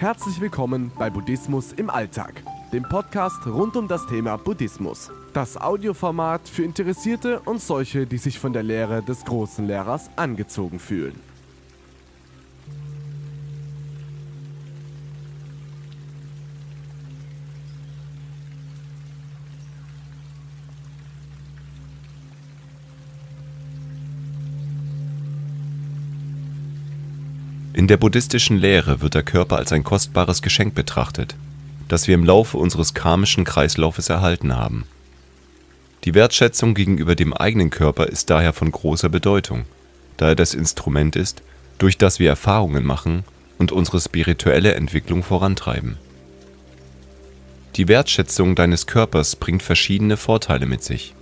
Herzlich willkommen bei Buddhismus im Alltag, dem Podcast rund um das Thema Buddhismus. Das Audioformat für Interessierte und solche, die sich von der Lehre des großen Lehrers angezogen fühlen. In der buddhistischen Lehre wird der Körper als ein kostbares Geschenk betrachtet, das wir im Laufe unseres karmischen Kreislaufes erhalten haben. Die Wertschätzung gegenüber dem eigenen Körper ist daher von großer Bedeutung, da er das Instrument ist, durch das wir Erfahrungen machen und unsere spirituelle Entwicklung vorantreiben. Die Wertschätzung deines Körpers bringt verschiedene Vorteile mit sich.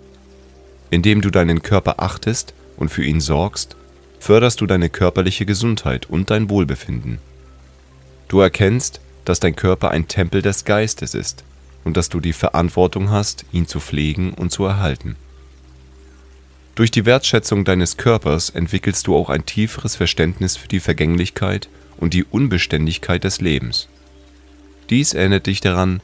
Indem du deinen Körper achtest und für ihn sorgst, förderst du deine körperliche Gesundheit und dein Wohlbefinden. Du erkennst, dass dein Körper ein Tempel des Geistes ist und dass du die Verantwortung hast, ihn zu pflegen und zu erhalten. Durch die Wertschätzung deines Körpers entwickelst du auch ein tieferes Verständnis für die Vergänglichkeit und die Unbeständigkeit des Lebens. Dies erinnert dich daran,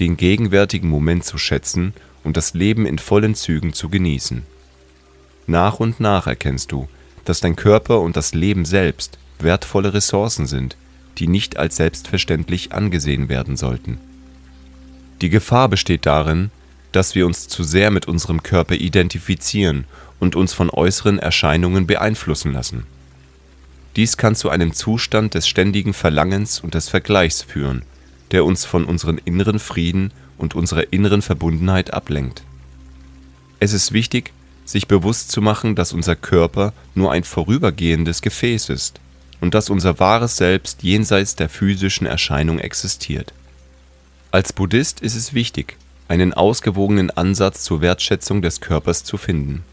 den gegenwärtigen Moment zu schätzen und das Leben in vollen Zügen zu genießen. Nach und nach erkennst du, dass dein Körper und das Leben selbst wertvolle Ressourcen sind, die nicht als selbstverständlich angesehen werden sollten. Die Gefahr besteht darin, dass wir uns zu sehr mit unserem Körper identifizieren und uns von äußeren Erscheinungen beeinflussen lassen. Dies kann zu einem Zustand des ständigen Verlangens und des Vergleichs führen, der uns von unserem inneren Frieden und unserer inneren Verbundenheit ablenkt. Es ist wichtig, sich bewusst zu machen, dass unser Körper nur ein vorübergehendes Gefäß ist und dass unser wahres Selbst jenseits der physischen Erscheinung existiert. Als Buddhist ist es wichtig, einen ausgewogenen Ansatz zur Wertschätzung des Körpers zu finden.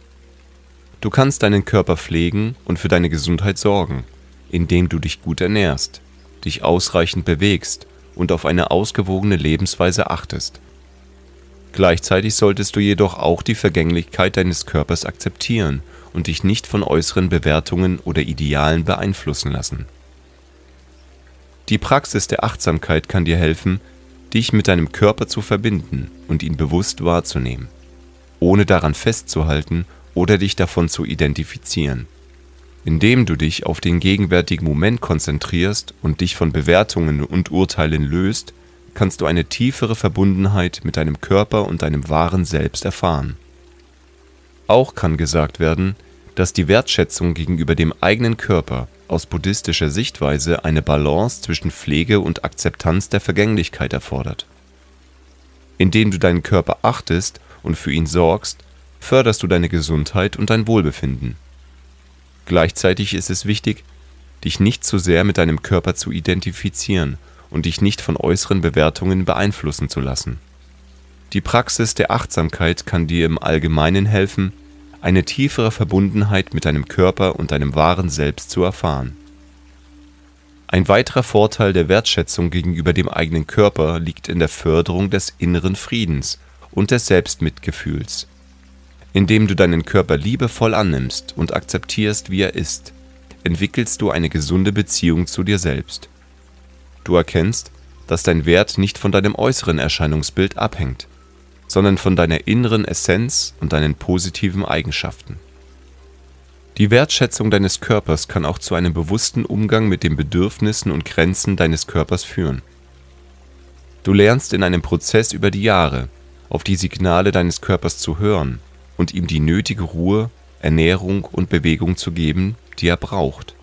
Du kannst deinen Körper pflegen und für deine Gesundheit sorgen, indem du dich gut ernährst, dich ausreichend bewegst und auf eine ausgewogene Lebensweise achtest. Gleichzeitig solltest du jedoch auch die Vergänglichkeit deines Körpers akzeptieren und dich nicht von äußeren Bewertungen oder Idealen beeinflussen lassen. Die Praxis der Achtsamkeit kann dir helfen, dich mit deinem Körper zu verbinden und ihn bewusst wahrzunehmen, ohne daran festzuhalten oder dich davon zu identifizieren. Indem du dich auf den gegenwärtigen Moment konzentrierst und dich von Bewertungen und Urteilen löst, kannst du eine tiefere Verbundenheit mit deinem Körper und deinem wahren Selbst erfahren. Auch kann gesagt werden, dass die Wertschätzung gegenüber dem eigenen Körper aus buddhistischer Sichtweise eine Balance zwischen Pflege und Akzeptanz der Vergänglichkeit erfordert. Indem du deinen Körper achtest und für ihn sorgst, förderst du deine Gesundheit und dein Wohlbefinden. Gleichzeitig ist es wichtig, dich nicht zu sehr mit deinem Körper zu identifizieren und dich nicht von äußeren Bewertungen beeinflussen zu lassen. Die Praxis der Achtsamkeit kann dir im Allgemeinen helfen, eine tiefere Verbundenheit mit deinem Körper und deinem wahren Selbst zu erfahren. Ein weiterer Vorteil der Wertschätzung gegenüber dem eigenen Körper liegt in der Förderung des inneren Friedens und des Selbstmitgefühls. Indem du deinen Körper liebevoll annimmst und akzeptierst, wie er ist, entwickelst du eine gesunde Beziehung zu dir selbst. Du erkennst, dass dein Wert nicht von deinem äußeren Erscheinungsbild abhängt, sondern von deiner inneren Essenz und deinen positiven Eigenschaften. Die Wertschätzung deines Körpers kann auch zu einem bewussten Umgang mit den Bedürfnissen und Grenzen deines Körpers führen. Du lernst in einem Prozess über die Jahre, auf die Signale deines Körpers zu hören und ihm die nötige Ruhe, Ernährung und Bewegung zu geben, die er braucht.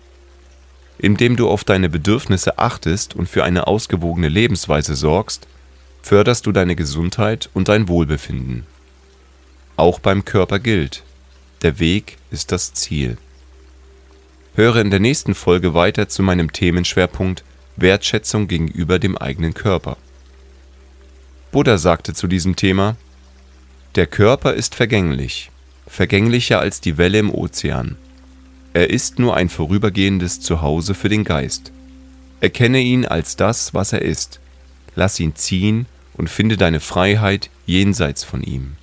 Indem du auf deine Bedürfnisse achtest und für eine ausgewogene Lebensweise sorgst, förderst du deine Gesundheit und dein Wohlbefinden. Auch beim Körper gilt, der Weg ist das Ziel. Höre in der nächsten Folge weiter zu meinem Themenschwerpunkt Wertschätzung gegenüber dem eigenen Körper. Buddha sagte zu diesem Thema, Der Körper ist vergänglich, vergänglicher als die Welle im Ozean. Er ist nur ein vorübergehendes Zuhause für den Geist. Erkenne ihn als das, was er ist. Lass ihn ziehen und finde deine Freiheit jenseits von ihm.